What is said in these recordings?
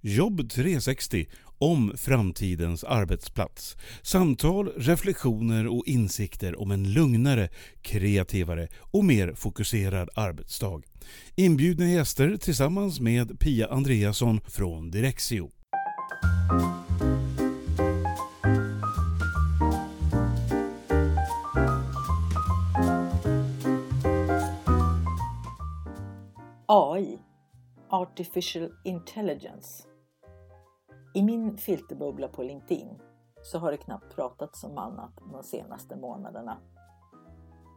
Jobb 360 om framtidens arbetsplats. Samtal, reflektioner och insikter om en lugnare, kreativare och mer fokuserad arbetsdag. Inbjudna gäster tillsammans med Pia Andreasson från Direxio. AI, Artificial Intelligence. I min filterbubbla på LinkedIn så har det knappt pratats om annat de senaste månaderna.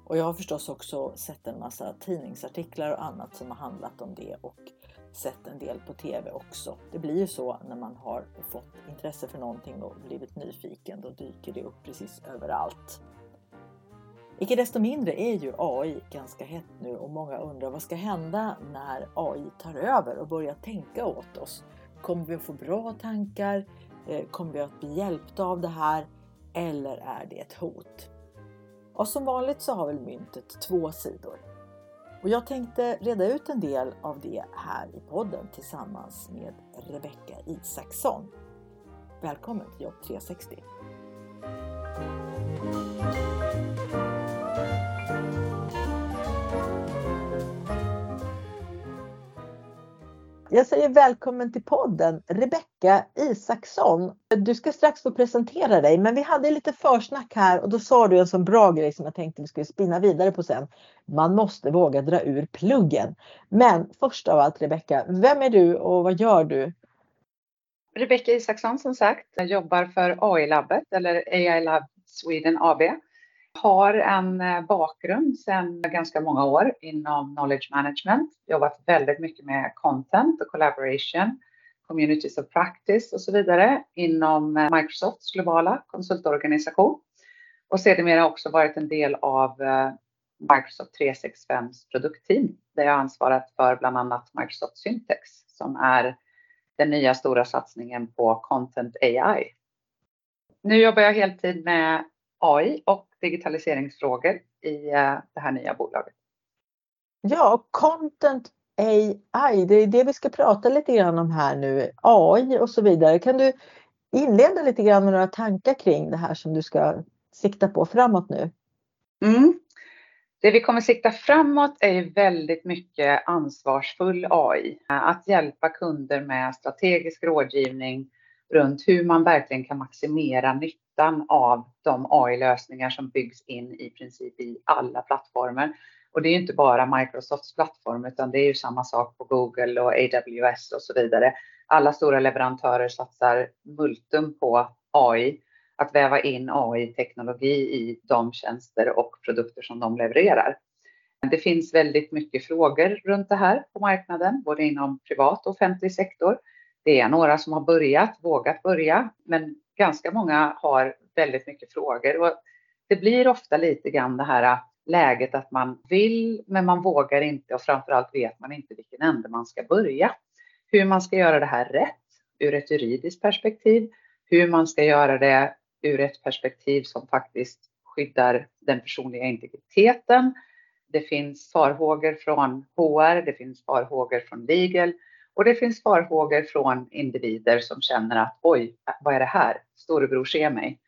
Och jag har förstås också sett en massa tidningsartiklar och annat som har handlat om det och sett en del på TV också. Det blir ju så när man har fått intresse för någonting och blivit nyfiken, då dyker det upp precis överallt. Icke desto mindre är ju AI ganska hett nu och många undrar vad ska hända när AI tar över och börjar tänka åt oss? Kommer vi att få bra tankar? Eh, kommer vi att bli hjälpta av det här? Eller är det ett hot? Och som vanligt så har väl myntet två sidor. Och jag tänkte reda ut en del av det här i podden tillsammans med Rebecka Isaksson. Välkommen till Jobb 360! Jag säger välkommen till podden Rebecka Isaksson. Du ska strax få presentera dig men vi hade lite försnack här och då sa du en sån bra grej som jag tänkte vi skulle spinna vidare på sen. Man måste våga dra ur pluggen. Men först av allt Rebecka, vem är du och vad gör du? Rebecka Isaksson som sagt. Jag jobbar för AI-labbet eller AI Lab Sweden AB har en eh, bakgrund sedan ganska många år inom knowledge management. Jobbat väldigt mycket med content och collaboration, communities of practice och så vidare inom eh, Microsofts globala konsultorganisation. Och sedermera också varit en del av eh, Microsoft 365s produktteam där jag ansvarat för bland annat Microsoft Syntex som är den nya stora satsningen på Content AI. Nu jobbar jag heltid med AI och digitaliseringsfrågor i eh, det här nya bolaget. Ja, Content AI, det är det vi ska prata lite grann om här nu. AI och så vidare. Kan du inleda lite grann med några tankar kring det här som du ska sikta på framåt nu? Mm. Det vi kommer sikta framåt är väldigt mycket ansvarsfull AI. Att hjälpa kunder med strategisk rådgivning runt hur man verkligen kan maximera nyttan av de AI-lösningar som byggs in i princip i alla plattformar. Och det är ju inte bara Microsofts plattform utan det är ju samma sak på Google och AWS och så vidare. Alla stora leverantörer satsar multum på AI, att väva in AI-teknologi i de tjänster och produkter som de levererar. Det finns väldigt mycket frågor runt det här på marknaden, både inom privat och offentlig sektor. Det är några som har börjat, vågat börja, men ganska många har väldigt mycket frågor och det blir ofta lite grann det här läget att man vill, men man vågar inte och framförallt vet man inte vilken ände man ska börja. Hur man ska göra det här rätt ur ett juridiskt perspektiv, hur man ska göra det ur ett perspektiv som faktiskt skyddar den personliga integriteten. Det finns farhågor från HR, det finns farhågor från legal och det finns farhågor från individer som känner att oj, vad är det här? Storebror ser mig.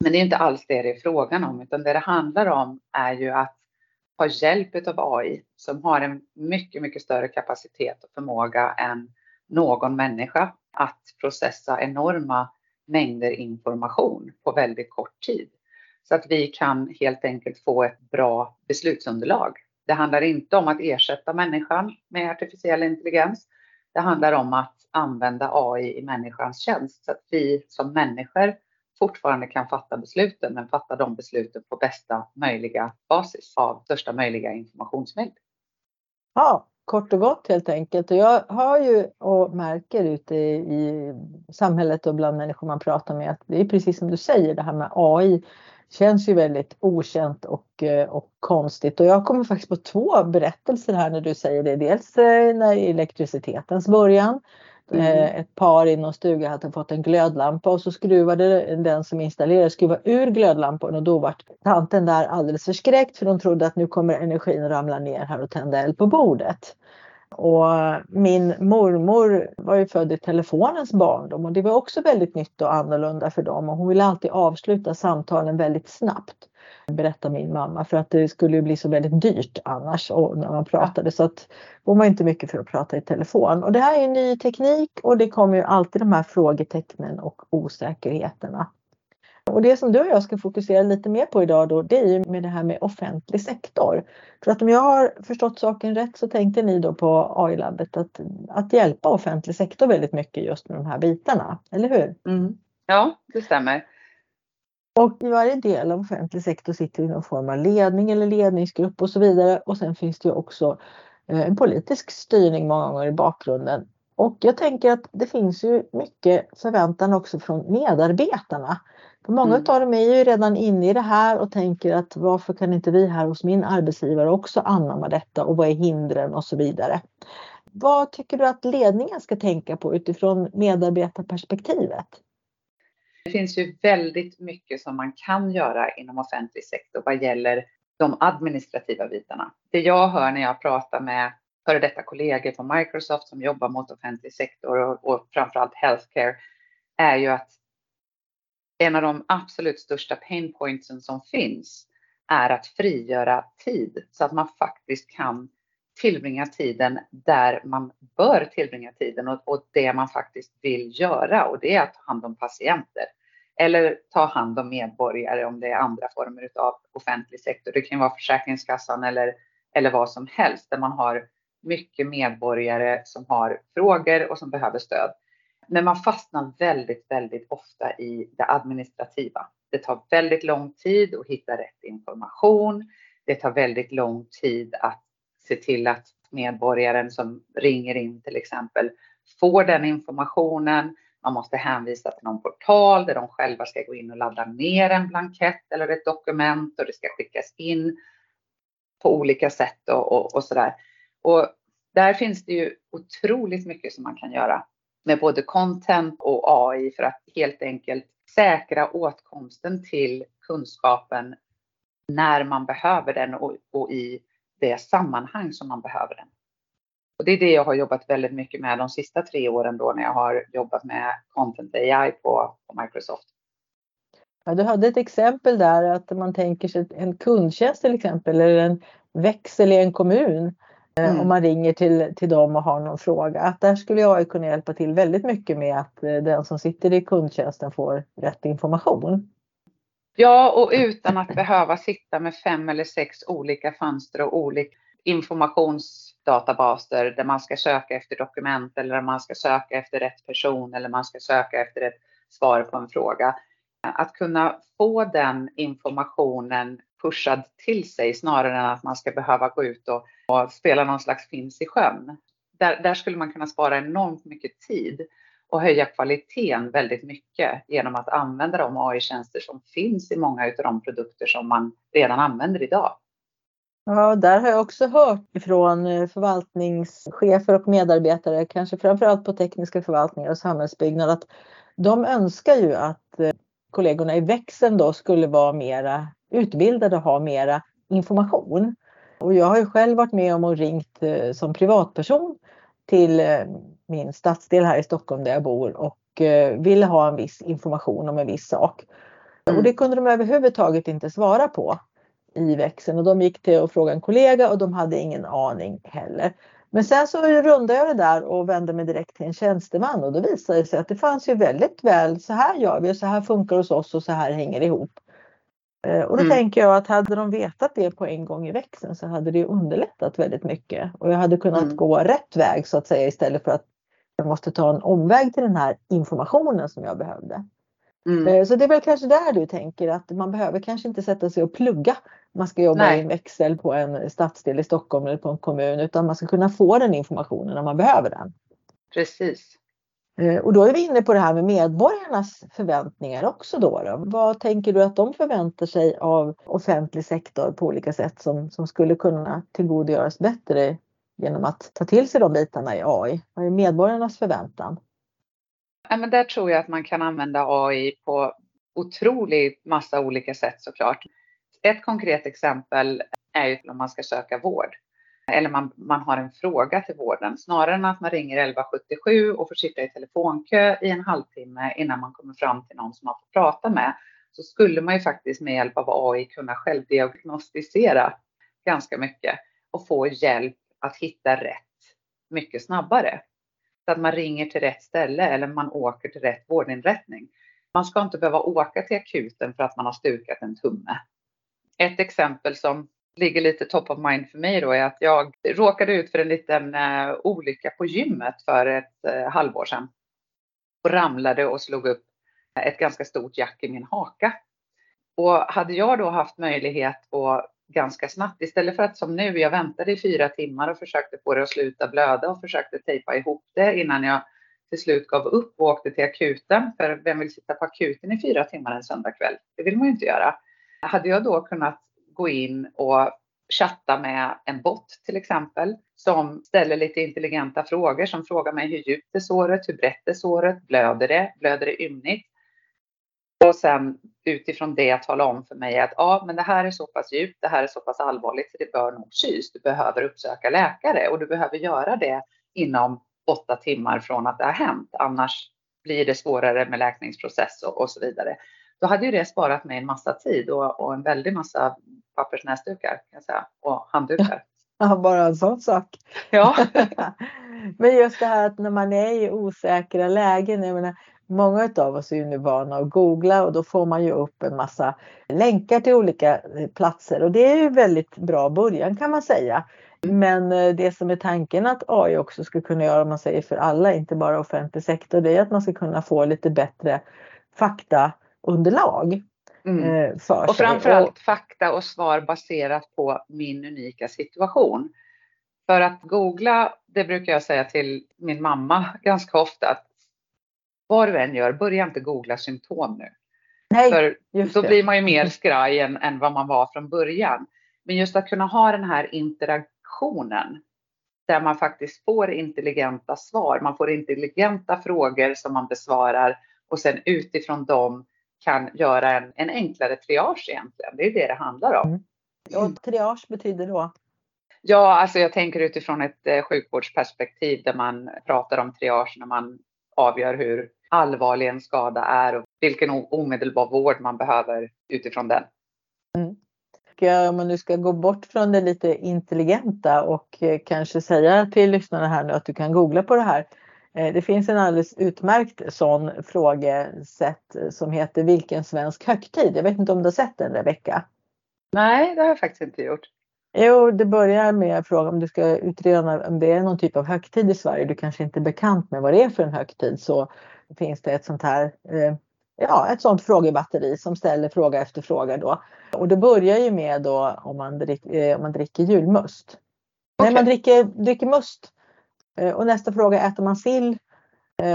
Men det är inte alls det det är frågan om, utan det det handlar om är ju att ha hjälp av AI som har en mycket, mycket större kapacitet och förmåga än någon människa att processa enorma mängder information på väldigt kort tid. Så att vi kan helt enkelt få ett bra beslutsunderlag. Det handlar inte om att ersätta människan med artificiell intelligens, det handlar om att använda AI i människans tjänst så att vi som människor fortfarande kan fatta besluten, men fatta de besluten på bästa möjliga basis av största möjliga informationsmängd. Ja, kort och gott helt enkelt. Och jag har ju och märker ute i samhället och bland människor man pratar med att det är precis som du säger det här med AI känns ju väldigt okänt och, eh, och konstigt. Och jag kommer faktiskt på två berättelser här när du säger det. Dels eh, när elektricitetens början. Mm. Eh, ett par i någon stuga hade fått en glödlampa och så skruvade den som installerade skruva ur glödlampan och då var tanten där alldeles förskräckt för de trodde att nu kommer energin ramla ner här och tända eld på bordet. Och min mormor var ju född i telefonens barndom och det var också väldigt nytt och annorlunda för dem och hon ville alltid avsluta samtalen väldigt snabbt. Berättar min mamma för att det skulle bli så väldigt dyrt annars och när man pratade så att hon var inte mycket för att prata i telefon. Och det här är ny teknik och det kommer ju alltid de här frågetecknen och osäkerheterna. Och det som du och jag ska fokusera lite mer på idag då, det är ju med det här med offentlig sektor. För att om jag har förstått saken rätt så tänkte ni då på AI-labbet att, att hjälpa offentlig sektor väldigt mycket just med de här bitarna, eller hur? Mm. Ja, det stämmer. Och i varje del av offentlig sektor sitter någon form av ledning eller ledningsgrupp och så vidare. Och sen finns det ju också eh, en politisk styrning många gånger i bakgrunden. Och jag tänker att det finns ju mycket förväntan också från medarbetarna. För många mm. av dem är ju redan inne i det här och tänker att varför kan inte vi här hos min arbetsgivare också anamma detta och vad är hindren och så vidare. Vad tycker du att ledningen ska tänka på utifrån medarbetarperspektivet? Det finns ju väldigt mycket som man kan göra inom offentlig sektor vad gäller de administrativa bitarna. Det jag hör när jag pratar med före detta kollegor på Microsoft som jobbar mot offentlig sektor och, och framförallt healthcare är ju att en av de absolut största painpointsen som finns är att frigöra tid så att man faktiskt kan tillbringa tiden där man bör tillbringa tiden och, och det man faktiskt vill göra och det är att ta hand om patienter. Eller ta hand om medborgare om det är andra former av offentlig sektor. Det kan vara Försäkringskassan eller, eller vad som helst där man har mycket medborgare som har frågor och som behöver stöd. Men man fastnar väldigt, väldigt ofta i det administrativa. Det tar väldigt lång tid att hitta rätt information. Det tar väldigt lång tid att se till att medborgaren som ringer in till exempel får den informationen. Man måste hänvisa till någon portal där de själva ska gå in och ladda ner en blankett eller ett dokument och det ska skickas in på olika sätt och, och, och sådär. Och där finns det ju otroligt mycket som man kan göra med både content och AI för att helt enkelt säkra åtkomsten till kunskapen när man behöver den och, och i det sammanhang som man behöver den. Och det är det jag har jobbat väldigt mycket med de sista tre åren då när jag har jobbat med Content AI på, på Microsoft. Ja, du hade ett exempel där att man tänker sig en kundtjänst till exempel eller en växel i en kommun mm. Om man ringer till, till dem och har någon fråga. Att där skulle jag kunna hjälpa till väldigt mycket med att eh, den som sitter i kundtjänsten får rätt information. Ja, och utan att behöva sitta med fem eller sex olika fönster och olika informationsdatabaser där man ska söka efter dokument eller man ska söka efter rätt person eller man ska söka efter ett svar på en fråga. Att kunna få den informationen pushad till sig snarare än att man ska behöva gå ut och, och spela någon slags finns i sjön. Där, där skulle man kunna spara enormt mycket tid och höja kvaliteten väldigt mycket genom att använda de AI-tjänster som finns i många av de produkter som man redan använder idag. Ja, där har jag också hört ifrån eh, förvaltningschefer och medarbetare, kanske framförallt på tekniska förvaltningar och samhällsbyggnad, att de önskar ju att eh, kollegorna i växeln då skulle vara mera utbildade och ha mera information. Och jag har ju själv varit med om och ringt eh, som privatperson till eh, min stadsdel här i Stockholm där jag bor och eh, ville ha en viss information om en viss sak. Mm. Och det kunde de överhuvudtaget inte svara på i växeln och de gick till och frågade en kollega och de hade ingen aning heller. Men sen så rundade jag det där och vände mig direkt till en tjänsteman och då visade det sig att det fanns ju väldigt väl, så här gör vi och så här funkar hos oss och så här hänger det ihop. Eh, och då mm. tänker jag att hade de vetat det på en gång i växeln så hade det underlättat väldigt mycket. Och jag hade kunnat mm. gå rätt väg så att säga istället för att jag måste ta en omväg till den här informationen som jag behövde. Mm. Eh, så det är väl kanske där du tänker att man behöver kanske inte sätta sig och plugga. Man ska jobba Nej. i en växel på en stadsdel i Stockholm eller på en kommun utan man ska kunna få den informationen när man behöver den. Precis. Eh, och då är vi inne på det här med medborgarnas förväntningar också. Då, då. Vad tänker du att de förväntar sig av offentlig sektor på olika sätt som, som skulle kunna tillgodogöras bättre genom att ta till sig de bitarna i AI? Vad är medborgarnas förväntan? Ja, men där tror jag att man kan använda AI på otroligt massa olika sätt såklart. Ett konkret exempel är ju om man ska söka vård. eller man, man har en fråga till vården snarare än att man ringer 1177 och får sitta i telefonkö i en halvtimme innan man kommer fram till någon som man får prata med så skulle man ju faktiskt med hjälp av AI kunna självdiagnostisera ganska mycket och få hjälp att hitta rätt mycket snabbare. Så att man ringer till rätt ställe eller man åker till rätt vårdinrättning. Man ska inte behöva åka till akuten för att man har stukat en tumme. Ett exempel som ligger lite top of mind för mig då är att jag råkade ut för en liten eh, olycka på gymmet för ett eh, halvår sedan. Och ramlade och slog upp ett ganska stort jack i min haka. Och hade jag då haft möjlighet att ganska snabbt istället för att som nu, jag väntade i fyra timmar och försökte få det att sluta blöda och försökte tejpa ihop det innan jag till slut gav upp och åkte till akuten. För vem vill sitta på akuten i fyra timmar en söndagkväll? Det vill man ju inte göra. Hade jag då kunnat gå in och chatta med en bot till exempel som ställer lite intelligenta frågor som frågar mig hur djupt är såret, hur brett är såret, blöder det, blöder det ymnigt? Och sen utifrån det tala om för mig att ja, men det här är så pass djupt, det här är så pass allvarligt så det bör nog sys. Du behöver uppsöka läkare och du behöver göra det inom åtta timmar från att det har hänt. Annars blir det svårare med läkningsprocess och, och så vidare. Då hade ju det sparat mig en massa tid och, och en väldig massa pappersnäsdukar kan jag säga och handdukar. Ja, bara en sån sak. Ja. Men just det här att när man är i osäkra lägen, jag menar, Många av oss är ju nu vana att googla och då får man ju upp en massa länkar till olika eh, platser och det är ju väldigt bra början kan man säga. Men eh, det som är tanken att AI också ska kunna göra, om man säger för alla, inte bara offentlig sektor, det är att man ska kunna få lite bättre faktaunderlag. Mm. Eh, för och framförallt och, fakta och svar baserat på min unika situation. För att googla, det brukar jag säga till min mamma ganska ofta, att vad du än gör, börja inte googla symptom nu. Nej, För då det. blir man ju mer skraj än, än vad man var från början. Men just att kunna ha den här interaktionen där man faktiskt får intelligenta svar. Man får intelligenta frågor som man besvarar och sen utifrån dem kan göra en, en enklare triage egentligen. Det är det det handlar om. Mm. Och triage betyder då? Ja, alltså jag tänker utifrån ett eh, sjukvårdsperspektiv där man pratar om triage när man avgör hur allvarlig en skada är och vilken omedelbar vård man behöver utifrån den. Mm. Om man nu ska gå bort från det lite intelligenta och eh, kanske säga till lyssnarna här nu att du kan googla på det här. Eh, det finns en alldeles utmärkt sån frågesätt som heter Vilken svensk högtid? Jag vet inte om du har sett den Rebecka? Nej, det har jag faktiskt inte gjort. Jo, det börjar med att fråga om du ska utreda om det är någon typ av högtid i Sverige. Du kanske inte är bekant med vad det är för en högtid. Så finns det ett sånt här eh, ja, ett sånt frågebatteri som ställer fråga efter fråga då. Och det börjar ju med då om man, drick, eh, om man dricker julmust. Okay. Nej, man dricker, dricker must. Eh, och nästa fråga, äter man sill?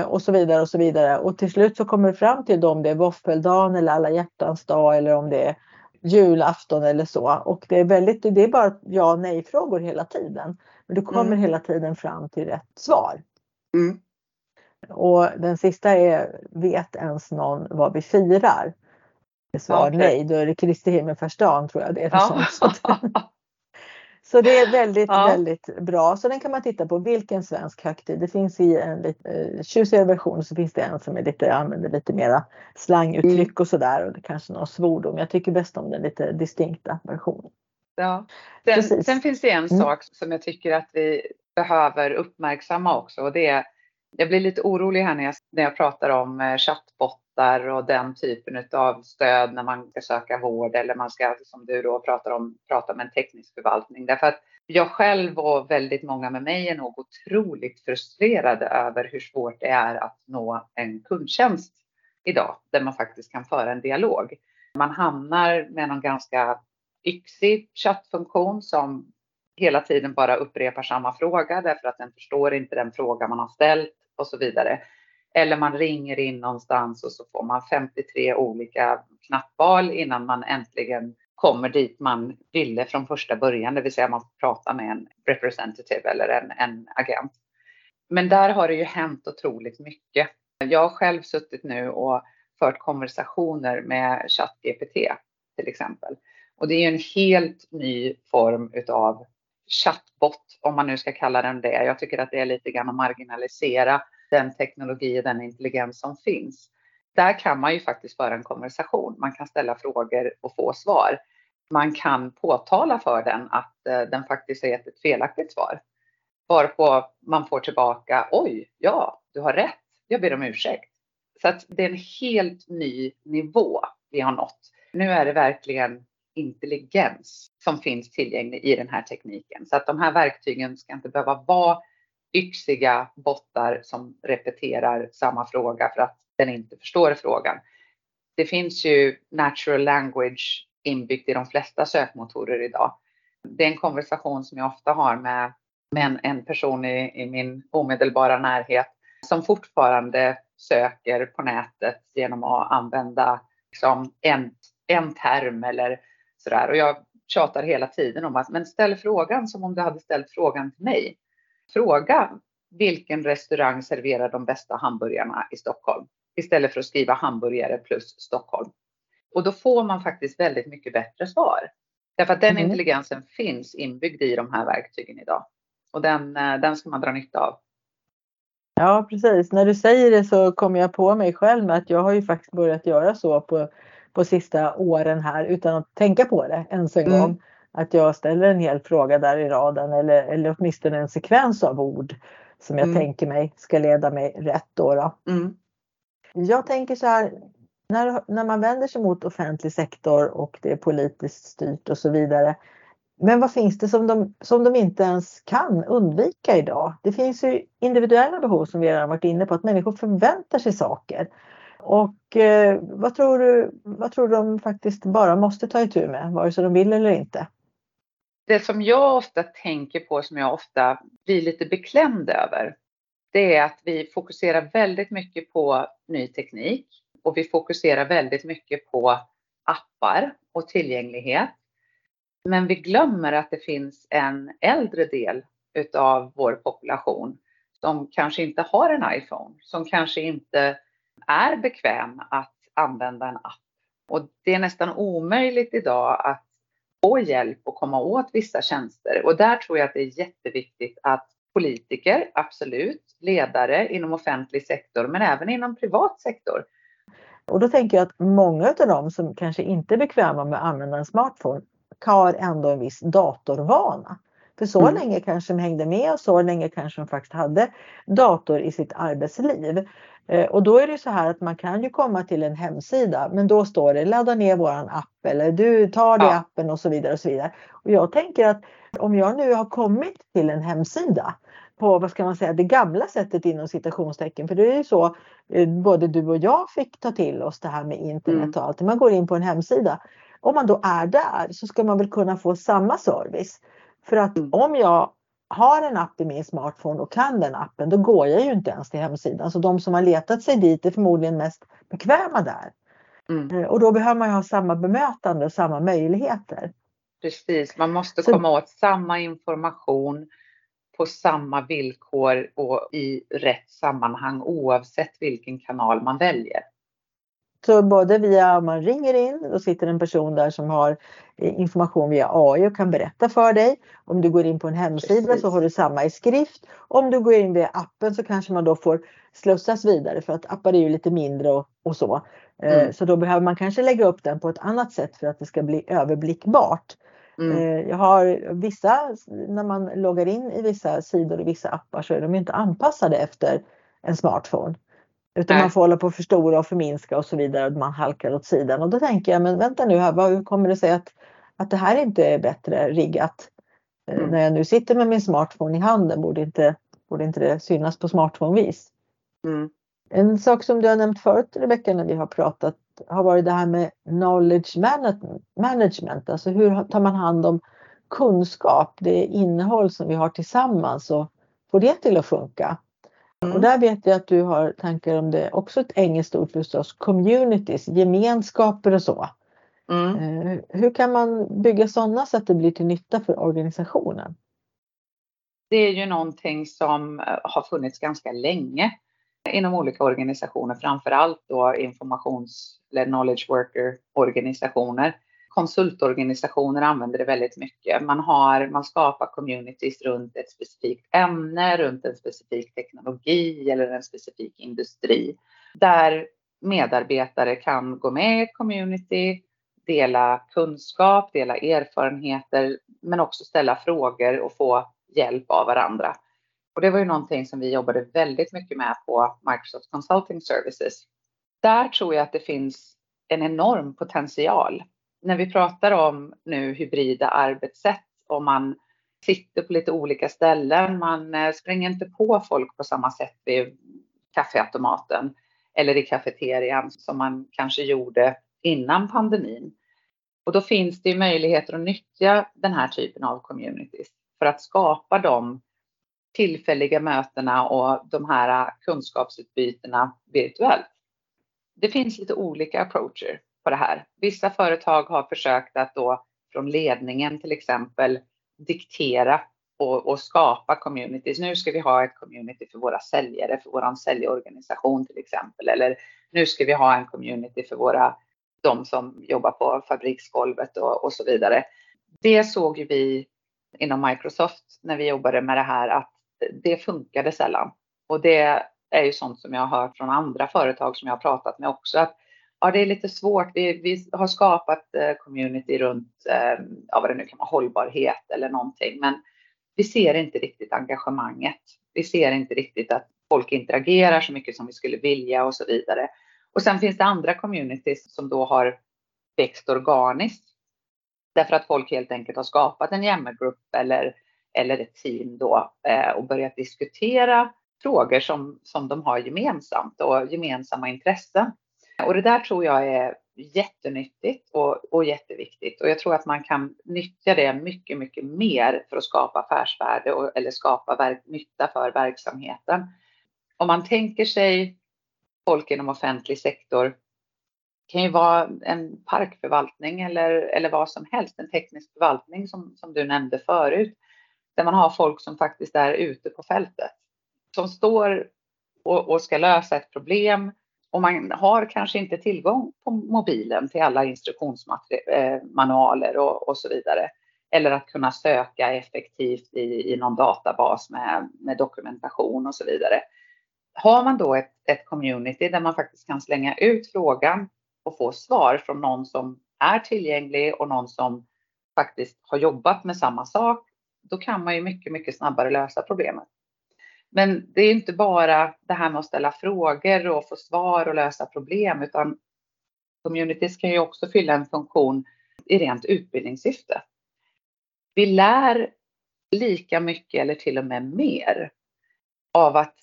Och så vidare och så vidare. Och till slut så kommer det fram till om det är våffeldagen eller alla hjärtans dag eller om det är julafton eller så. Och det är väldigt, det är bara ja nej frågor hela tiden. Men du kommer mm. hela tiden fram till rätt svar. Mm. Och den sista är, vet ens någon vad vi firar? Svar okay. nej, då är det Kristi himmelfärdsdagen tror jag det är. Ja. Sånt. Så det är väldigt, ja. väldigt bra. Så den kan man titta på. Vilken svensk högtid? Det finns i en lite eh, tjusigare version så finns det en som är lite, använder lite mera slanguttryck mm. och sådär och det kanske någon svordom. Jag tycker bäst om den lite distinkta versionen. Ja. Sen, sen finns det en mm. sak som jag tycker att vi behöver uppmärksamma också och det är jag blir lite orolig här när jag, när jag pratar om eh, chattbottar och den typen av stöd när man ska söka vård eller man ska, som du då pratar om, prata med en teknisk förvaltning. Därför att jag själv och väldigt många med mig är nog otroligt frustrerade över hur svårt det är att nå en kundtjänst idag där man faktiskt kan föra en dialog. Man hamnar med någon ganska yxig chattfunktion som hela tiden bara upprepar samma fråga därför att den förstår inte den fråga man har ställt och så vidare. Eller man ringer in någonstans och så får man 53 olika knappval innan man äntligen kommer dit man ville från första början, det vill säga man får prata med en representative eller en, en agent. Men där har det ju hänt otroligt mycket. Jag har själv suttit nu och fört konversationer med ChatGPT till exempel. Och det är ju en helt ny form utav chatbot, om man nu ska kalla den det. Jag tycker att det är lite grann att marginalisera den teknologi och den intelligens som finns. Där kan man ju faktiskt föra en konversation. Man kan ställa frågor och få svar. Man kan påtala för den att eh, den faktiskt har gett ett felaktigt svar. Varpå man får tillbaka, oj, ja, du har rätt, jag ber om ursäkt. Så att det är en helt ny nivå vi har nått. Nu är det verkligen intelligens som finns tillgänglig i den här tekniken. Så att de här verktygen ska inte behöva vara yxiga bottar som repeterar samma fråga för att den inte förstår frågan. Det finns ju natural language inbyggt i de flesta sökmotorer idag. Det är en konversation som jag ofta har med, med en, person i, i min omedelbara närhet som fortfarande söker på nätet genom att använda liksom en, en term eller sådär. Och jag tjatar hela tiden om att men ställ frågan som om du hade ställt frågan till mig. Fråga vilken restaurang serverar de bästa hamburgarna i Stockholm? Istället för att skriva hamburgare plus Stockholm. Och då får man faktiskt väldigt mycket bättre svar. Därför att den mm. intelligensen finns inbyggd i de här verktygen idag. Och den, eh, den ska man dra nytta av. Ja precis, när du säger det så kommer jag på mig själv med att jag har ju faktiskt börjat göra så på, på sista åren här utan att tänka på det ens en mm. gång. Att jag ställer en hel fråga där i raden eller, eller åtminstone en sekvens av ord som jag mm. tänker mig ska leda mig rätt då. då. Mm. Jag tänker så här, när, när man vänder sig mot offentlig sektor och det är politiskt styrt och så vidare. Men vad finns det som de, som de inte ens kan undvika idag? Det finns ju individuella behov som vi redan varit inne på, att människor förväntar sig saker. Och eh, vad, tror du, vad tror du de faktiskt bara måste ta itu med, vare sig de vill eller inte? Det som jag ofta tänker på, som jag ofta blir lite beklämd över, det är att vi fokuserar väldigt mycket på ny teknik och vi fokuserar väldigt mycket på appar och tillgänglighet. Men vi glömmer att det finns en äldre del utav vår population som kanske inte har en iPhone, som kanske inte är bekväm att använda en app. Och det är nästan omöjligt idag att få hjälp och komma åt vissa tjänster. Och där tror jag att det är jätteviktigt att politiker, absolut, ledare inom offentlig sektor, men även inom privat sektor. Och då tänker jag att många av dem som kanske inte är bekväma med att använda en smartphone har ändå en viss datorvana. För så mm. länge kanske de hängde med och så länge kanske de faktiskt hade dator i sitt arbetsliv. Eh, och då är det så här att man kan ju komma till en hemsida men då står det ladda ner våran app eller du tar det ja. appen och så vidare och så vidare. Och jag tänker att om jag nu har kommit till en hemsida på vad ska man säga det gamla sättet inom citationstecken för det är ju så eh, både du och jag fick ta till oss det här med internet mm. och allt. Man går in på en hemsida. Om man då är där så ska man väl kunna få samma service. För att mm. om jag har en app i min smartphone och kan den appen, då går jag ju inte ens till hemsidan. Så de som har letat sig dit är förmodligen mest bekväma där. Mm. Eh, och då behöver man ju ha samma bemötande och samma möjligheter. Precis, man måste Så... komma åt samma information på samma villkor och i rätt sammanhang oavsett vilken kanal man väljer. Så både via om man ringer in, då sitter en person där som har eh, information via AI och kan berätta för dig. Om du går in på en hemsida Precis. så har du samma i skrift. Om du går in via appen så kanske man då får slussas vidare för att appar är ju lite mindre och, och så. Eh, mm. Så då behöver man kanske lägga upp den på ett annat sätt för att det ska bli överblickbart. Mm. Eh, jag har vissa, när man loggar in i vissa sidor i vissa appar så är de inte anpassade efter en smartphone. Utan Nej. man får hålla på och förstora och förminska och så vidare och man halkar åt sidan. Och då tänker jag, men vänta nu här, hur kommer det sig att, att det här inte är bättre riggat? Eh, mm. När jag nu sitter med min smartphone i handen, borde inte, borde inte det synas på smartphone-vis? Mm. En sak som du har nämnt förut Rebecka när vi har pratat har varit det här med knowledge management. Alltså hur tar man hand om kunskap, det innehåll som vi har tillsammans och får det till att funka? Mm. Och där vet jag att du har tankar om det, också ett engelskt ord förstås, communities, gemenskaper och så. Mm. Eh, hur kan man bygga sådana så att det blir till nytta för organisationen? Det är ju någonting som eh, har funnits ganska länge inom olika organisationer, framför allt då informations eller knowledge worker organisationer konsultorganisationer använder det väldigt mycket. Man, har, man skapar communities runt ett specifikt ämne, runt en specifik teknologi eller en specifik industri. Där medarbetare kan gå med i ett community, dela kunskap, dela erfarenheter, men också ställa frågor och få hjälp av varandra. Och det var ju någonting som vi jobbade väldigt mycket med på Microsoft Consulting Services. Där tror jag att det finns en enorm potential. När vi pratar om nu hybrida arbetssätt och man sitter på lite olika ställen, man eh, springer inte på folk på samma sätt vid kaffeautomaten eller i kafeterian som man kanske gjorde innan pandemin. Och då finns det möjligheter att nyttja den här typen av communities för att skapa de tillfälliga mötena och de här kunskapsutbytena virtuellt. Det finns lite olika approacher på det här. Vissa företag har försökt att då från ledningen till exempel diktera och, och, skapa communities. Nu ska vi ha ett community för våra säljare, för vår säljorganisation till exempel. Eller nu ska vi ha en community för våra, de som jobbar på fabriksgolvet och, och så vidare. Det såg vi inom Microsoft när vi jobbade med det här att det funkade sällan. Och det är ju sånt som jag har hört från andra företag som jag har pratat med också. Att, ja, det är lite svårt. Vi, vi har skapat eh, community runt eh, ja, vad det nu kan vara, hållbarhet eller någonting. Men vi ser inte riktigt engagemanget. Vi ser inte riktigt att folk interagerar så mycket som vi skulle vilja och så vidare. Och sen finns det andra communities som då har växt organiskt. Därför att folk helt enkelt har skapat en jämmergrupp eller, eller ett team då eh, och börjat diskutera frågor som, som de har gemensamt och gemensamma intressen. Och det där tror jag är jättenyttigt och, och jätteviktigt. Och jag tror att man kan nyttja det mycket, mycket mer för att skapa affärsvärde och, eller skapa verk, nytta för verksamheten. Om man tänker sig folk inom offentlig sektor det kan ju vara en parkförvaltning eller, eller vad som helst, en teknisk förvaltning som, som du nämnde förut, där man har folk som faktiskt är ute på fältet, som står och, och ska lösa ett problem och man har kanske inte tillgång på mobilen till alla instruktionsmanualer eh, och, och så vidare. Eller att kunna söka effektivt i, i någon databas med, med dokumentation och så vidare. Har man då ett, ett community där man faktiskt kan slänga ut frågan och få svar från någon som är tillgänglig och någon som faktiskt har jobbat med samma sak, då kan man ju mycket, mycket snabbare lösa problemet. Men det är inte bara det här med att ställa frågor och få svar och lösa problem, utan communities kan ju också fylla en funktion i rent utbildningssyfte. Vi lär lika mycket eller till och med mer av att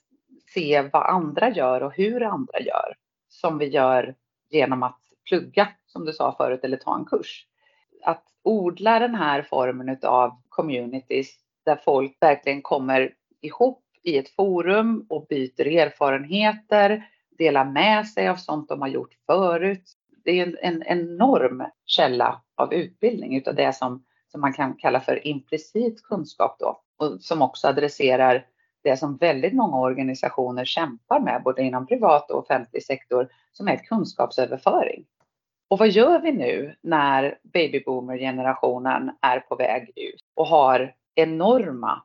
se vad andra gör och hur andra gör som vi gör genom att plugga, som du sa förut, eller ta en kurs. Att odla den här formen av communities där folk verkligen kommer ihop i ett forum och byter erfarenheter, delar med sig av sånt de har gjort förut. Det är en, en enorm källa av utbildning utav det som, som man kan kalla för implicit kunskap då och som också adresserar det som väldigt många organisationer kämpar med, både inom privat och offentlig sektor, som är kunskapsöverföring. Och vad gör vi nu när babyboomer-generationen är på väg ut och har enorma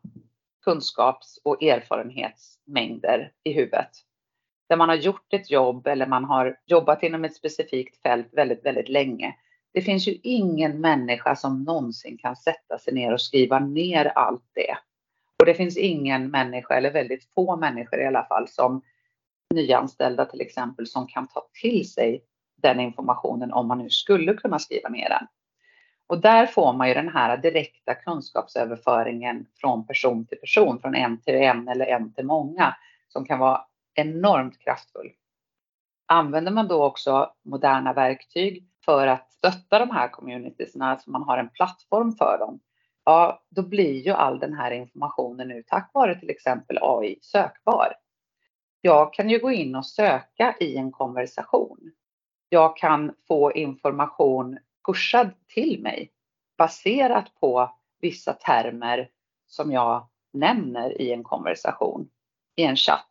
kunskaps och erfarenhetsmängder i huvudet. Där man har gjort ett jobb eller man har jobbat inom ett specifikt fält väldigt, väldigt länge. Det finns ju ingen människa som någonsin kan sätta sig ner och skriva ner allt det. Och det finns ingen människa, eller väldigt få människor i alla fall, som nyanställda till exempel, som kan ta till sig den informationen om man nu skulle kunna skriva ner den. Och där får man ju den här direkta kunskapsöverföringen från person till person, från en till en eller en till många, som kan vara enormt kraftfull. Använder man då också moderna verktyg för att stötta de här communitiesna, så man har en plattform för dem, ja, då blir ju all den här informationen nu tack vare till exempel AI sökbar. Jag kan ju gå in och söka i en konversation. Jag kan få information pushad till mig baserat på vissa termer som jag nämner i en konversation, i en chatt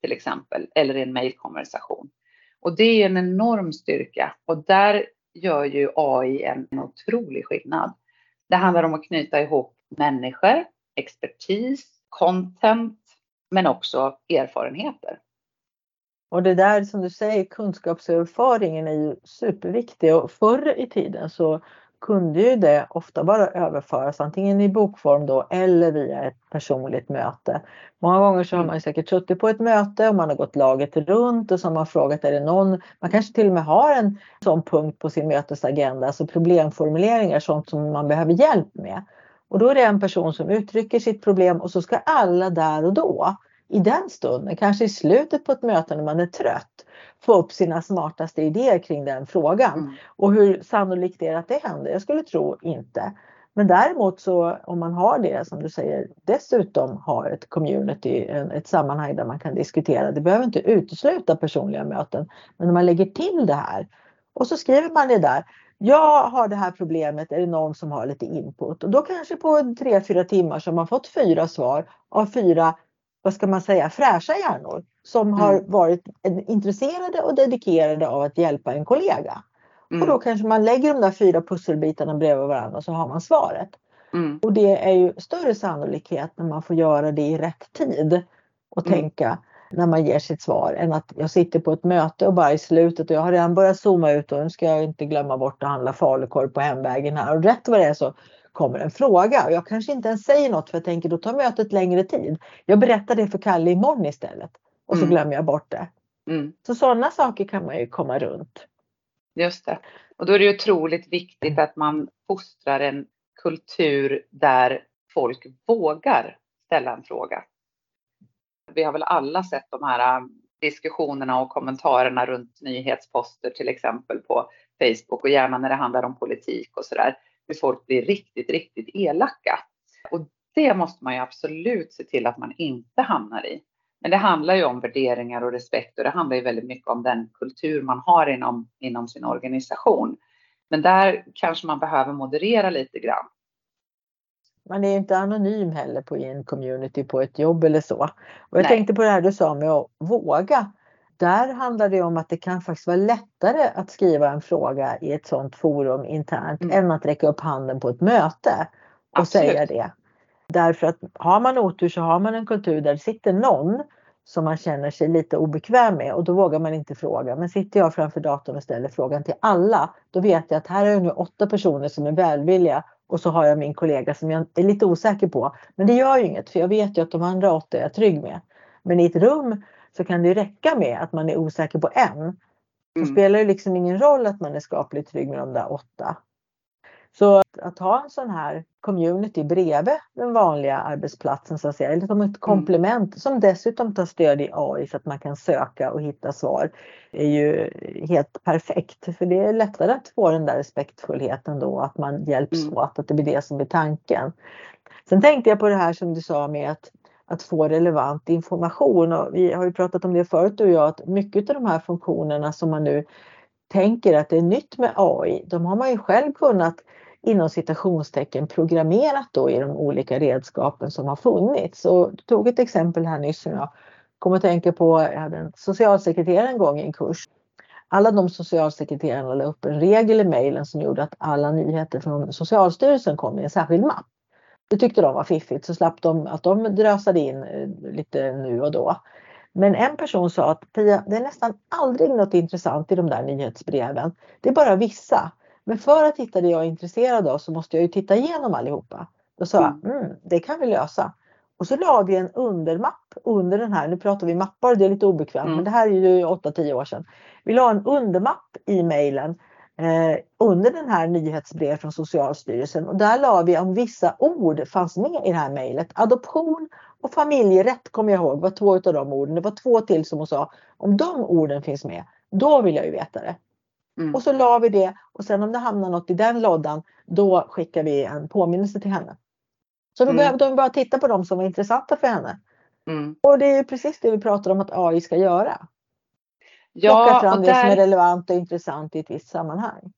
till exempel, eller i en mejlkonversation. Och det är en enorm styrka och där gör ju AI en otrolig skillnad. Det handlar om att knyta ihop människor, expertis, content, men också erfarenheter. Och det där som du säger, kunskapsöverföringen är ju superviktig och förr i tiden så kunde ju det ofta bara överföras antingen i bokform då eller via ett personligt möte. Många gånger så har man säkert suttit på ett möte och man har gått laget runt och så har man frågat är det någon, man kanske till och med har en sån punkt på sin mötesagenda, alltså problemformuleringar, sånt som man behöver hjälp med. Och då är det en person som uttrycker sitt problem och så ska alla där och då i den stunden, kanske i slutet på ett möte när man är trött, få upp sina smartaste idéer kring den frågan. Mm. Och hur sannolikt är det att det händer? Jag skulle tro inte. Men däremot så om man har det som du säger dessutom har ett community, ett sammanhang där man kan diskutera. Det behöver inte utesluta personliga möten. Men när man lägger till det här och så skriver man det där. Jag har det här problemet, är det någon som har lite input? Och då kanske på tre, fyra timmar så har man fått fyra svar av fyra vad ska man säga, fräscha hjärnor som mm. har varit intresserade och dedikerade av att hjälpa en kollega. Mm. Och då kanske man lägger de där fyra pusselbitarna bredvid varandra och så har man svaret. Mm. Och det är ju större sannolikhet när man får göra det i rätt tid och mm. tänka när man ger sitt svar än att jag sitter på ett möte och bara i slutet och jag har redan börjat zooma ut och nu ska jag inte glömma bort att handla falukorv på hemvägen här och rätt vad det är så kommer en fråga och jag kanske inte ens säger något för jag tänker då tar mötet längre tid. Jag berättar det för Kalle imorgon istället och så mm. glömmer jag bort det. Mm. Så sådana saker kan man ju komma runt. Just det. Och då är det otroligt viktigt att man fostrar en kultur där folk vågar ställa en fråga. Vi har väl alla sett de här äh, diskussionerna och kommentarerna runt nyhetsposter till exempel på Facebook och gärna när det handlar om politik och sådär folk blir riktigt, riktigt elaka. Och det måste man ju absolut se till att man inte hamnar i. Men det handlar ju om värderingar och respekt och det handlar ju väldigt mycket om den kultur man har inom, inom sin organisation. Men där kanske man behöver moderera lite grann. Man är inte anonym heller på en community på ett jobb eller så. Och jag Nej. tänkte på det här du sa med att våga där handlar det om att det kan faktiskt vara lättare att skriva en fråga i ett sådant forum internt mm. än att räcka upp handen på ett möte och Absolut. säga det. Därför att har man otur så har man en kultur där det sitter någon som man känner sig lite obekväm med och då vågar man inte fråga. Men sitter jag framför datorn och ställer frågan till alla, då vet jag att här är nu åtta personer som är välvilliga och så har jag min kollega som jag är lite osäker på. Men det gör ju inget för jag vet ju att de andra åtta är jag trygg med. Men i ett rum så kan det räcka med att man är osäker på en. Det mm. spelar ju liksom ingen roll att man är skapligt trygg med de där åtta. Så att, att, ha en sån här community bredvid den vanliga arbetsplatsen så att säga, eller som ett mm. komplement mm. som dessutom tar stöd i AI så att man kan söka och hitta svar är ju helt perfekt. För det är lättare att få den där respektfullheten då, att man hjälps mm. åt, att det blir det som är tanken. Sen tänkte jag på det här som du sa med att att få relevant information. Och vi har ju pratat om det förut du och jag, att mycket av de här funktionerna som man nu tänker att det är nytt med AI, de har man ju själv kunnat inom citationstecken programmerat då i de olika redskapen som har funnits. Och du tog ett exempel här nyss som jag kom att tänka på, jag hade en socialsekreterare en gång i en kurs. Alla de socialsekreterarna la upp en regel i mejlen som gjorde att alla nyheter från Socialstyrelsen kom i en särskild mapp. Det tyckte de var fiffigt så slapp de att de drösade in eh, lite nu och då. Men en person sa att Pia, det är nästan aldrig något intressant i de där nyhetsbreven. Det är bara vissa. Men för att hitta det jag är intresserad av så måste jag ju titta igenom allihopa. Då sa jag, mm. mm, det kan vi lösa. Och så la vi en undermapp under den här, nu pratar vi mappar, det är lite obekvämt, mm. men det här är ju 8-10 år sedan. Vi la en undermapp i mejlen under den här nyhetsbrev från Socialstyrelsen och där la vi om vissa ord fanns med i det här mejlet. Adoption och familjerätt kommer jag ihåg var två av de orden. Det var två till som hon sa. Om de orden finns med, då vill jag ju veta det. Mm. Och så la vi det och sen om det hamnar något i den lådan, då skickar vi en påminnelse till henne. Så då mm. behövde de bara titta på de som var intressanta för henne. Mm. Och det är precis det vi pratar om att AI ska göra. Ja, Plocka fram det som är relevant och intressant i ett visst sammanhang.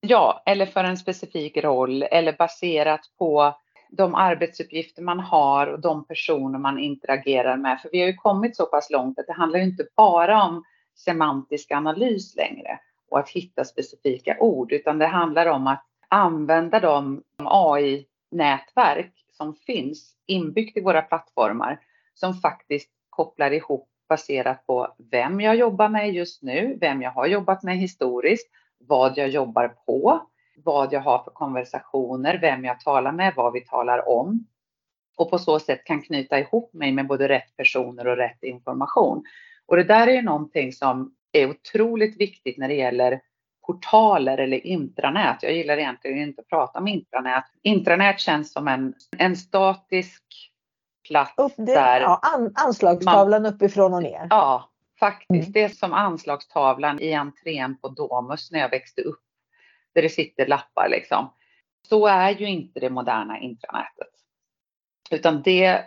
Ja, eller för en specifik roll eller baserat på de arbetsuppgifter man har och de personer man interagerar med. För vi har ju kommit så pass långt att det handlar ju inte bara om semantisk analys längre. och att hitta specifika ord, utan det handlar om att använda de AI-nätverk som finns inbyggt i våra plattformar som faktiskt kopplar ihop baserat på vem jag jobbar med just nu, vem jag har jobbat med historiskt, vad jag jobbar på, vad jag har för konversationer, vem jag talar med, vad vi talar om. Och på så sätt kan knyta ihop mig med både rätt personer och rätt information. Och det där är ju någonting som är otroligt viktigt när det gäller portaler eller intranät. Jag gillar egentligen inte att prata om intranät. Intranät känns som en, en statisk plats Upp, det, där... Ja, an, anslagstavlan man, uppifrån och ner. Ja, faktiskt. Mm. Det är som anslagstavlan i entrén på Domus när jag växte upp. Där det sitter lappar liksom. Så är ju inte det moderna intranätet. Utan det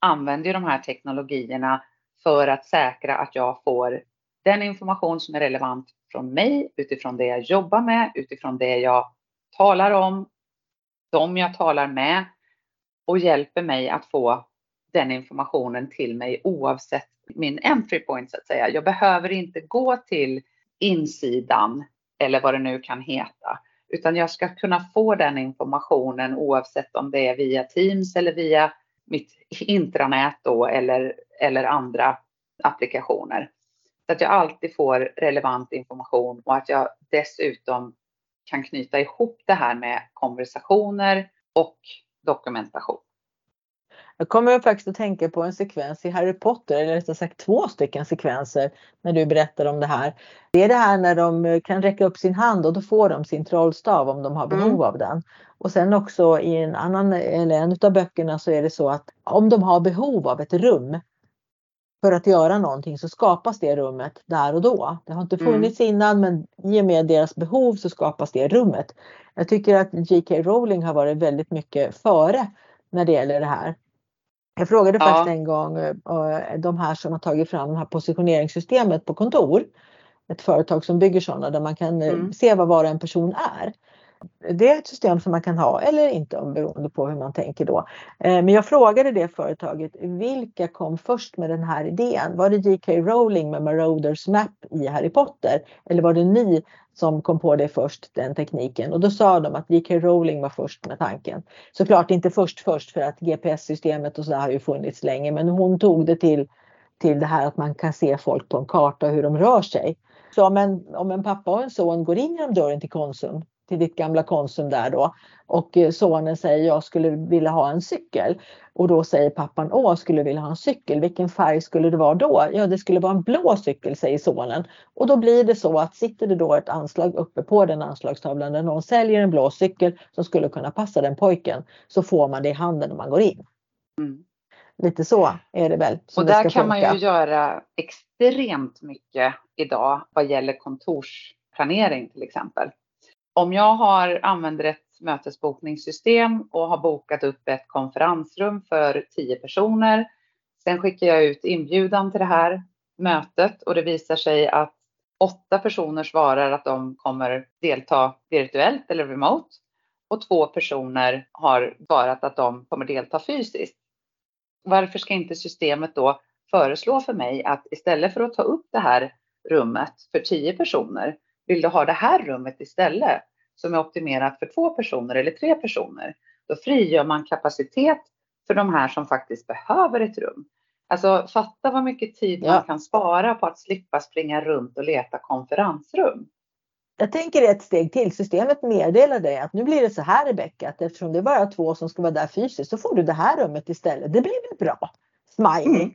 använder ju de här teknologierna för att säkra att jag får den information som är relevant från mig utifrån det jag jobbar med, utifrån det jag talar om, de jag talar med och hjälper mig att få den informationen till mig oavsett min entry point så att säga. Jag behöver inte gå till insidan eller vad det nu kan heta, utan jag ska kunna få den informationen oavsett om det är via Teams eller via mitt intranät då eller, eller andra applikationer. Så att jag alltid får relevant information och att jag dessutom kan knyta ihop det här med konversationer och dokumentation. Jag kommer faktiskt att tänka på en sekvens i Harry Potter, eller rättare sagt två stycken sekvenser när du berättar om det här. Det är det här när de kan räcka upp sin hand och då får de sin trollstav om de har behov mm. av den. Och sen också i en annan, eller en av böckerna så är det så att om de har behov av ett rum för att göra någonting så skapas det rummet där och då. Det har inte mm. funnits mm. innan men i och med deras behov så skapas det rummet. Jag tycker att J.K. Rowling har varit väldigt mycket före när det gäller det här. Jag frågade ja. faktiskt en gång eh, de här som har tagit fram det här positioneringssystemet på kontor. Ett företag som bygger sådana där man kan eh, mm. se vad var en person är. Det är ett system som man kan ha eller inte beroende på hur man tänker då. Eh, men jag frågade det företaget, vilka kom först med den här idén? Var det J.K. Rowling med Marauders Map i Harry Potter? Eller var det ni som kom på det först, den tekniken? Och då sa de att J.K. Rowling var först med tanken. Såklart inte först först för att GPS-systemet och så har ju funnits länge, men hon tog det till, till det här att man kan se folk på en karta hur de rör sig. Så om en, om en pappa och en son går in genom dörren till Konsum till ditt gamla Konsum där då och eh, sonen säger jag skulle vilja ha en cykel och då säger pappan åh jag skulle vilja ha en cykel. Vilken färg skulle det vara då? Ja det skulle vara en blå cykel säger sonen och då blir det så att sitter det då ett anslag uppe på den anslagstavlan där någon säljer en blå cykel som skulle kunna passa den pojken så får man det i handen när man går in. Mm. Lite så är det väl. och där kan man ju göra extremt mycket idag vad gäller kontorsplanering till exempel om jag har, använder ett mötesbokningssystem och har bokat upp ett konferensrum för tio personer. Sen skickar jag ut inbjudan till det här mötet och det visar sig att åtta personer svarar att de kommer delta virtuellt eller remote och två personer har svarat att de kommer delta fysiskt. Varför ska inte systemet då föreslå för mig att istället för att ta upp det här rummet för tio personer vill du ha det här rummet istället som är optimerat för två personer eller tre personer, då frigör man kapacitet för de här som faktiskt behöver ett rum. Alltså fatta vad mycket tid ja. man kan spara på att slippa springa runt och leta konferensrum. Jag tänker ett steg till. Systemet meddelar dig att nu blir det så här Rebecka, att eftersom det är bara två som ska vara där fysiskt så får du det här rummet istället. Det blir väl bra? Smiley. Mm.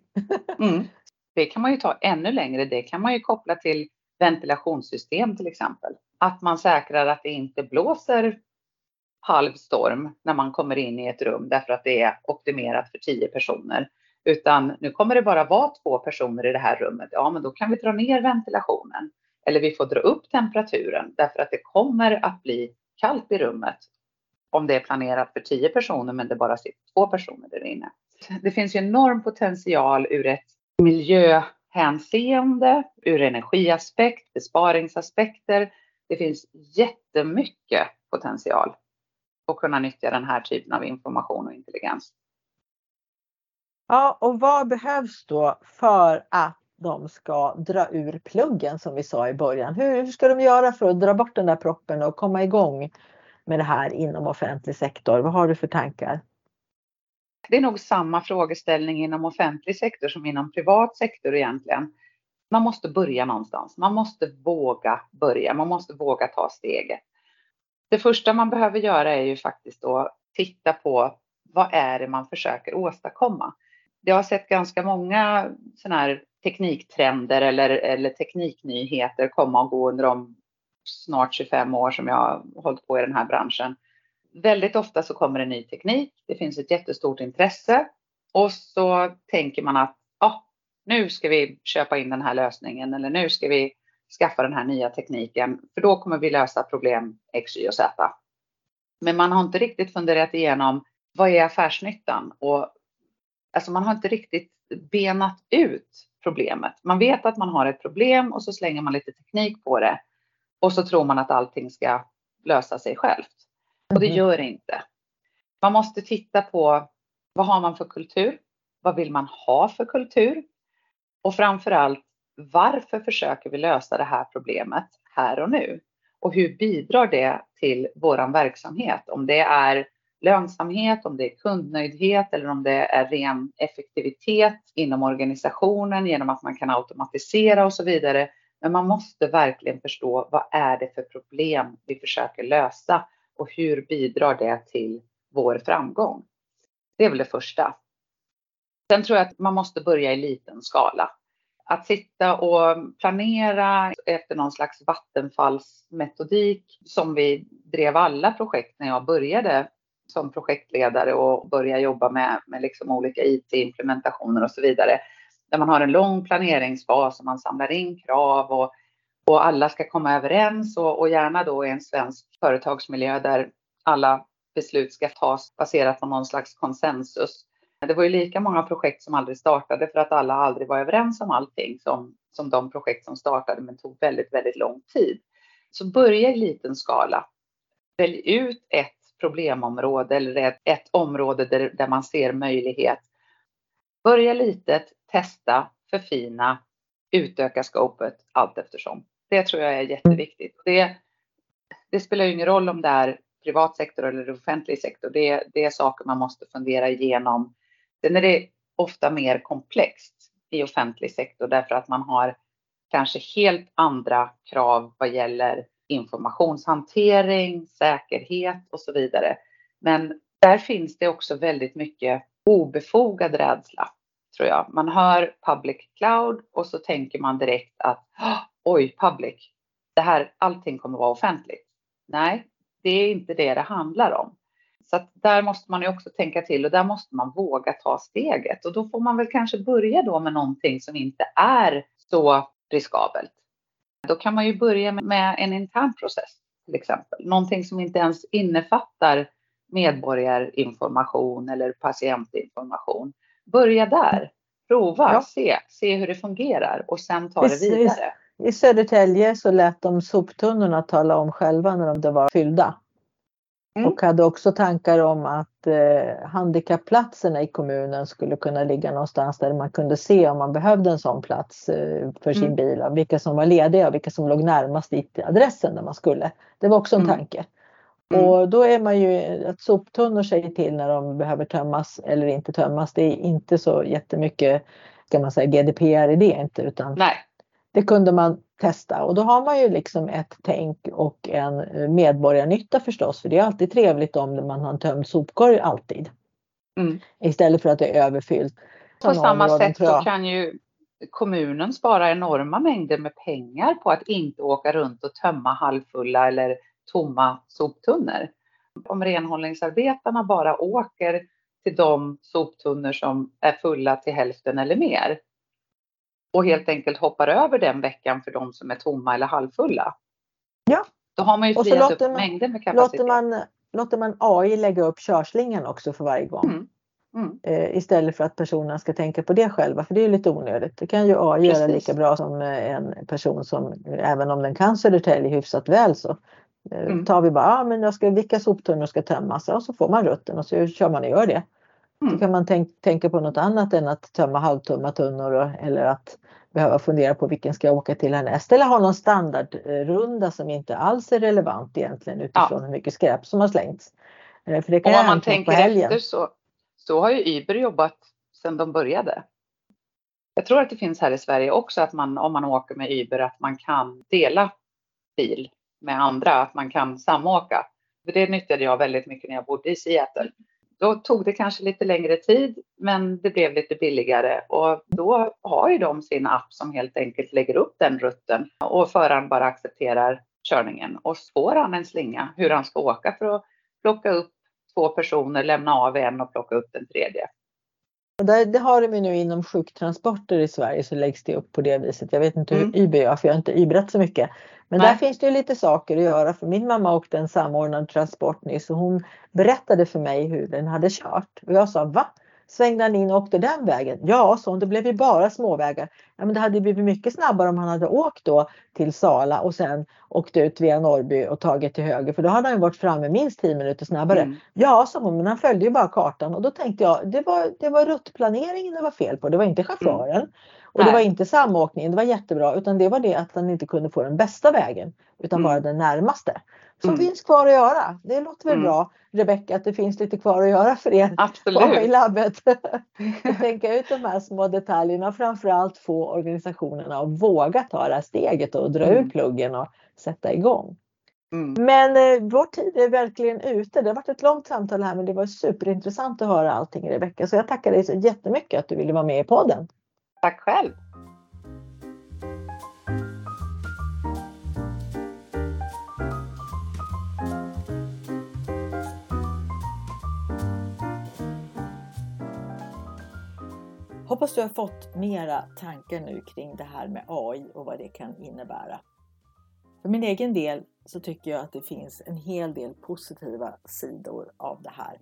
Mm. Det kan man ju ta ännu längre. Det kan man ju koppla till ventilationssystem till exempel. Att man säkrar att det inte blåser halvstorm när man kommer in i ett rum därför att det är optimerat för 10 personer. Utan nu kommer det bara vara två personer i det här rummet. Ja, men då kan vi dra ner ventilationen. Eller vi får dra upp temperaturen därför att det kommer att bli kallt i rummet om det är planerat för 10 personer men det bara sitter två personer där inne. Det finns ju enorm potential ur ett miljö hänseende, ur energiaspekt, besparingsaspekter. Det finns jättemycket potential att kunna nyttja den här typen av information och intelligens. Ja, och vad behövs då för att de ska dra ur pluggen som vi sa i början. Hur, ska de göra för att dra bort den där proppen och komma igång med det här inom offentlig sektor? Vad har du för tankar? Det är nog samma frågeställning inom offentlig sektor som inom privat sektor egentligen. Man måste börja någonstans. Man måste våga börja. Man måste våga ta steget. Det första man behöver göra är ju faktiskt att titta på vad är det man försöker åstadkomma? Jag har sett ganska många sådana här tekniktrender eller, eller tekniknyheter komma och gå under de snart 25 år som jag har hållit på i den här branschen. Väldigt ofta så kommer det ny teknik. Det finns ett jättestort intresse och så tänker man att ah, nu ska vi köpa in den här lösningen eller nu ska vi skaffa den här nya tekniken för då kommer vi lösa problem X, Y och Z. Men man har inte riktigt funderat igenom vad är affärsnyttan? Och, alltså man har inte riktigt benat ut problemet. Man vet att man har ett problem och så slänger man lite teknik på det och så tror man att allting ska lösa sig självt. Och det mm-hmm. gör det inte. Man måste titta på vad har man för kultur? Vad vill man ha för kultur? Och framför allt, varför försöker vi lösa det här problemet här och nu? Och hur bidrar det till våran verksamhet? Om det är lönsamhet, om det är kundnöjdhet eller om det är ren effektivitet inom organisationen genom att man kan automatisera och så vidare. Men man måste verkligen förstå vad är det för problem vi försöker lösa och hur bidrar det till vår framgång? Det är väl det första. Sen tror jag att man måste börja i liten skala. Att sitta och planera efter någon slags vattenfallsmetodik som vi drev alla projekt när jag började som projektledare och börja jobba med, med liksom olika IT-implementationer och så vidare. Där man har en lång planeringsfas och man samlar in krav och, och alla ska komma överens och, och gärna då i en svensk företagsmiljö där alla beslut ska tas baserat på någon slags konsensus. Det var ju lika många projekt som aldrig startade för att alla aldrig var överens om allting som, som de projekt som startade men tog väldigt, väldigt lång tid. Så börja i liten skala. Välj ut ett problemområde eller ett, ett område där, där man ser möjlighet. Börja litet, testa, förfina, utöka scopet allt eftersom. Det tror jag är jätteviktigt. Det, det spelar ju ingen roll om det är privat sektor eller offentlig sektor. Det, det är saker man måste fundera igenom. Sen är det ofta mer komplext i offentlig sektor därför att man har kanske helt andra krav vad gäller informationshantering, säkerhet och så vidare. Men där finns det också väldigt mycket obefogad rädsla, tror jag. Man hör public cloud och så tänker man direkt att oj, public, det här, allting kommer vara offentligt. Nej, det är inte det det handlar om. Så där måste man ju också tänka till och där måste man våga ta steget och då får man väl kanske börja då med någonting som inte är så riskabelt. Då kan man ju börja med en intern process till exempel. Någonting som inte ens innefattar medborgarinformation eller patientinformation. Börja där. Prova, ja. se, se hur det fungerar och sen ta det vidare. I Södertälje så lät de soptunnorna tala om själva när de var fyllda. Mm. Och hade också tankar om att eh, handikappplatserna i kommunen skulle kunna ligga någonstans där man kunde se om man behövde en sån plats eh, för sin mm. bil. Vilka som var lediga och vilka som låg närmast IT-adressen där man skulle. Det var också en mm. tanke. Mm. Och då är man ju att soptunnor säger till när de behöver tömmas eller inte tömmas. Det är inte så jättemycket kan man säga GDPR i det inte utan Nej. Det kunde man testa och då har man ju liksom ett tänk och en medborgarnytta förstås för det är alltid trevligt om man har en tömd sopkorg alltid. Mm. Istället för att det är överfyllt. På samma områden, sätt så kan ju kommunen spara enorma mängder med pengar på att inte åka runt och tömma halvfulla eller tomma soptunnor. Om renhållningsarbetarna bara åker till de soptunnor som är fulla till hälften eller mer och helt enkelt hoppar över den veckan för de som är tomma eller halvfulla. Ja. Då har man ju friat upp man, mängder med kapacitet. Låter man, låter man AI lägga upp körslingan också för varje gång. Mm. Mm. Eh, istället för att personerna ska tänka på det själva för det är lite onödigt. Det kan ju AI Precis. göra lika bra som eh, en person som även om den kan Södertälje hyfsat väl så eh, mm. tar vi bara, ah, men jag ska, vilka soptunnor ska tömmas och så får man rutten och så kör man och gör det. Mm. Då kan man tänk, tänka på något annat än att tömma halvtumma tunnor och, eller att behöva fundera på vilken ska jag åka till härnäst eller ha någon standardrunda som inte alls är relevant egentligen utifrån ja. hur mycket skräp som har slängts. Eh, för det kan och om man tänker efter så, så har ju Uber jobbat sedan de började. Jag tror att det finns här i Sverige också att man om man åker med Uber att man kan dela bil med andra, att man kan samåka. För det nyttjade jag väldigt mycket när jag bodde i Seattle. Då tog det kanske lite längre tid, men det blev lite billigare och då har ju de sin app som helt enkelt lägger upp den rutten och föraren bara accepterar körningen och får han en slinga hur han ska åka för att plocka upp två personer, lämna av en och plocka upp den tredje. Det har de nu inom sjuktransporter i Sverige så läggs det upp på det viset. Jag vet inte hur mm. Uber gör för jag har inte Ubrat så mycket. Men Nej. där finns det ju lite saker att göra för min mamma åkte en samordnad transport nyss och hon berättade för mig hur den hade kört. Och jag sa va? Svängde han in och åkte den vägen? Ja, så det blev ju bara småvägar. Ja, men det hade blivit mycket snabbare om han hade åkt då till Sala och sen åkt ut via Norrby och tagit till höger för då hade han varit framme minst 10 minuter snabbare. Mm. Ja, sa hon, men han följde ju bara kartan och då tänkte jag det var, det var ruttplaneringen det var fel på, det var inte chauffören. Mm. Och det var inte samåkningen, det var jättebra, utan det var det att han inte kunde få den bästa vägen utan mm. bara den närmaste. Som mm. finns kvar att göra. Det låter väl mm. bra Rebecka att det finns lite kvar att göra för er Absolut. i labbet. tänka ut de här små detaljerna och framförallt få organisationerna att våga ta det här steget och dra mm. ur pluggen och sätta igång. Mm. Men eh, vår tid är verkligen ute. Det har varit ett långt samtal här men det var superintressant att höra allting Rebecka. Så jag tackar dig så jättemycket att du ville vara med i podden. Tack själv! Hoppas du har fått mera tankar nu kring det här med AI och vad det kan innebära. För min egen del så tycker jag att det finns en hel del positiva sidor av det här.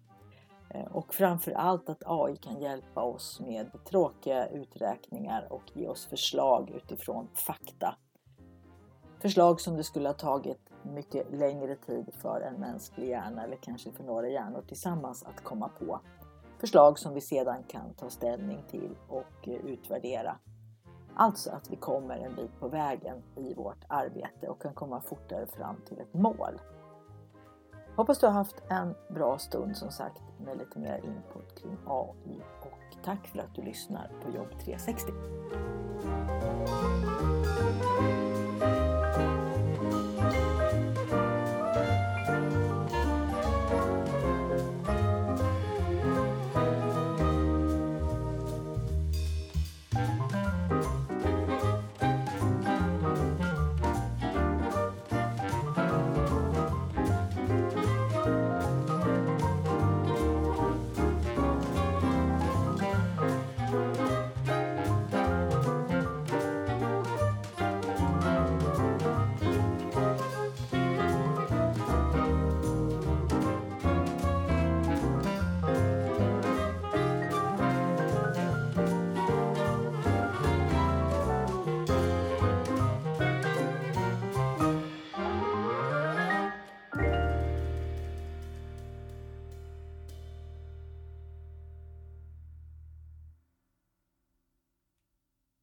Eh, och framför allt att AI kan hjälpa oss med tråkiga uträkningar och ge oss förslag utifrån fakta. Förslag som det skulle ha tagit mycket längre tid för en mänsklig hjärna eller kanske för några hjärnor tillsammans att komma på. Förslag som vi sedan kan ta ställning till och eh, utvärdera. Alltså att vi kommer en bit på vägen i vårt arbete och kan komma fortare fram till ett mål. Hoppas du har haft en bra stund som sagt med lite mer input kring AI och tack för att du lyssnar på Jobb 360.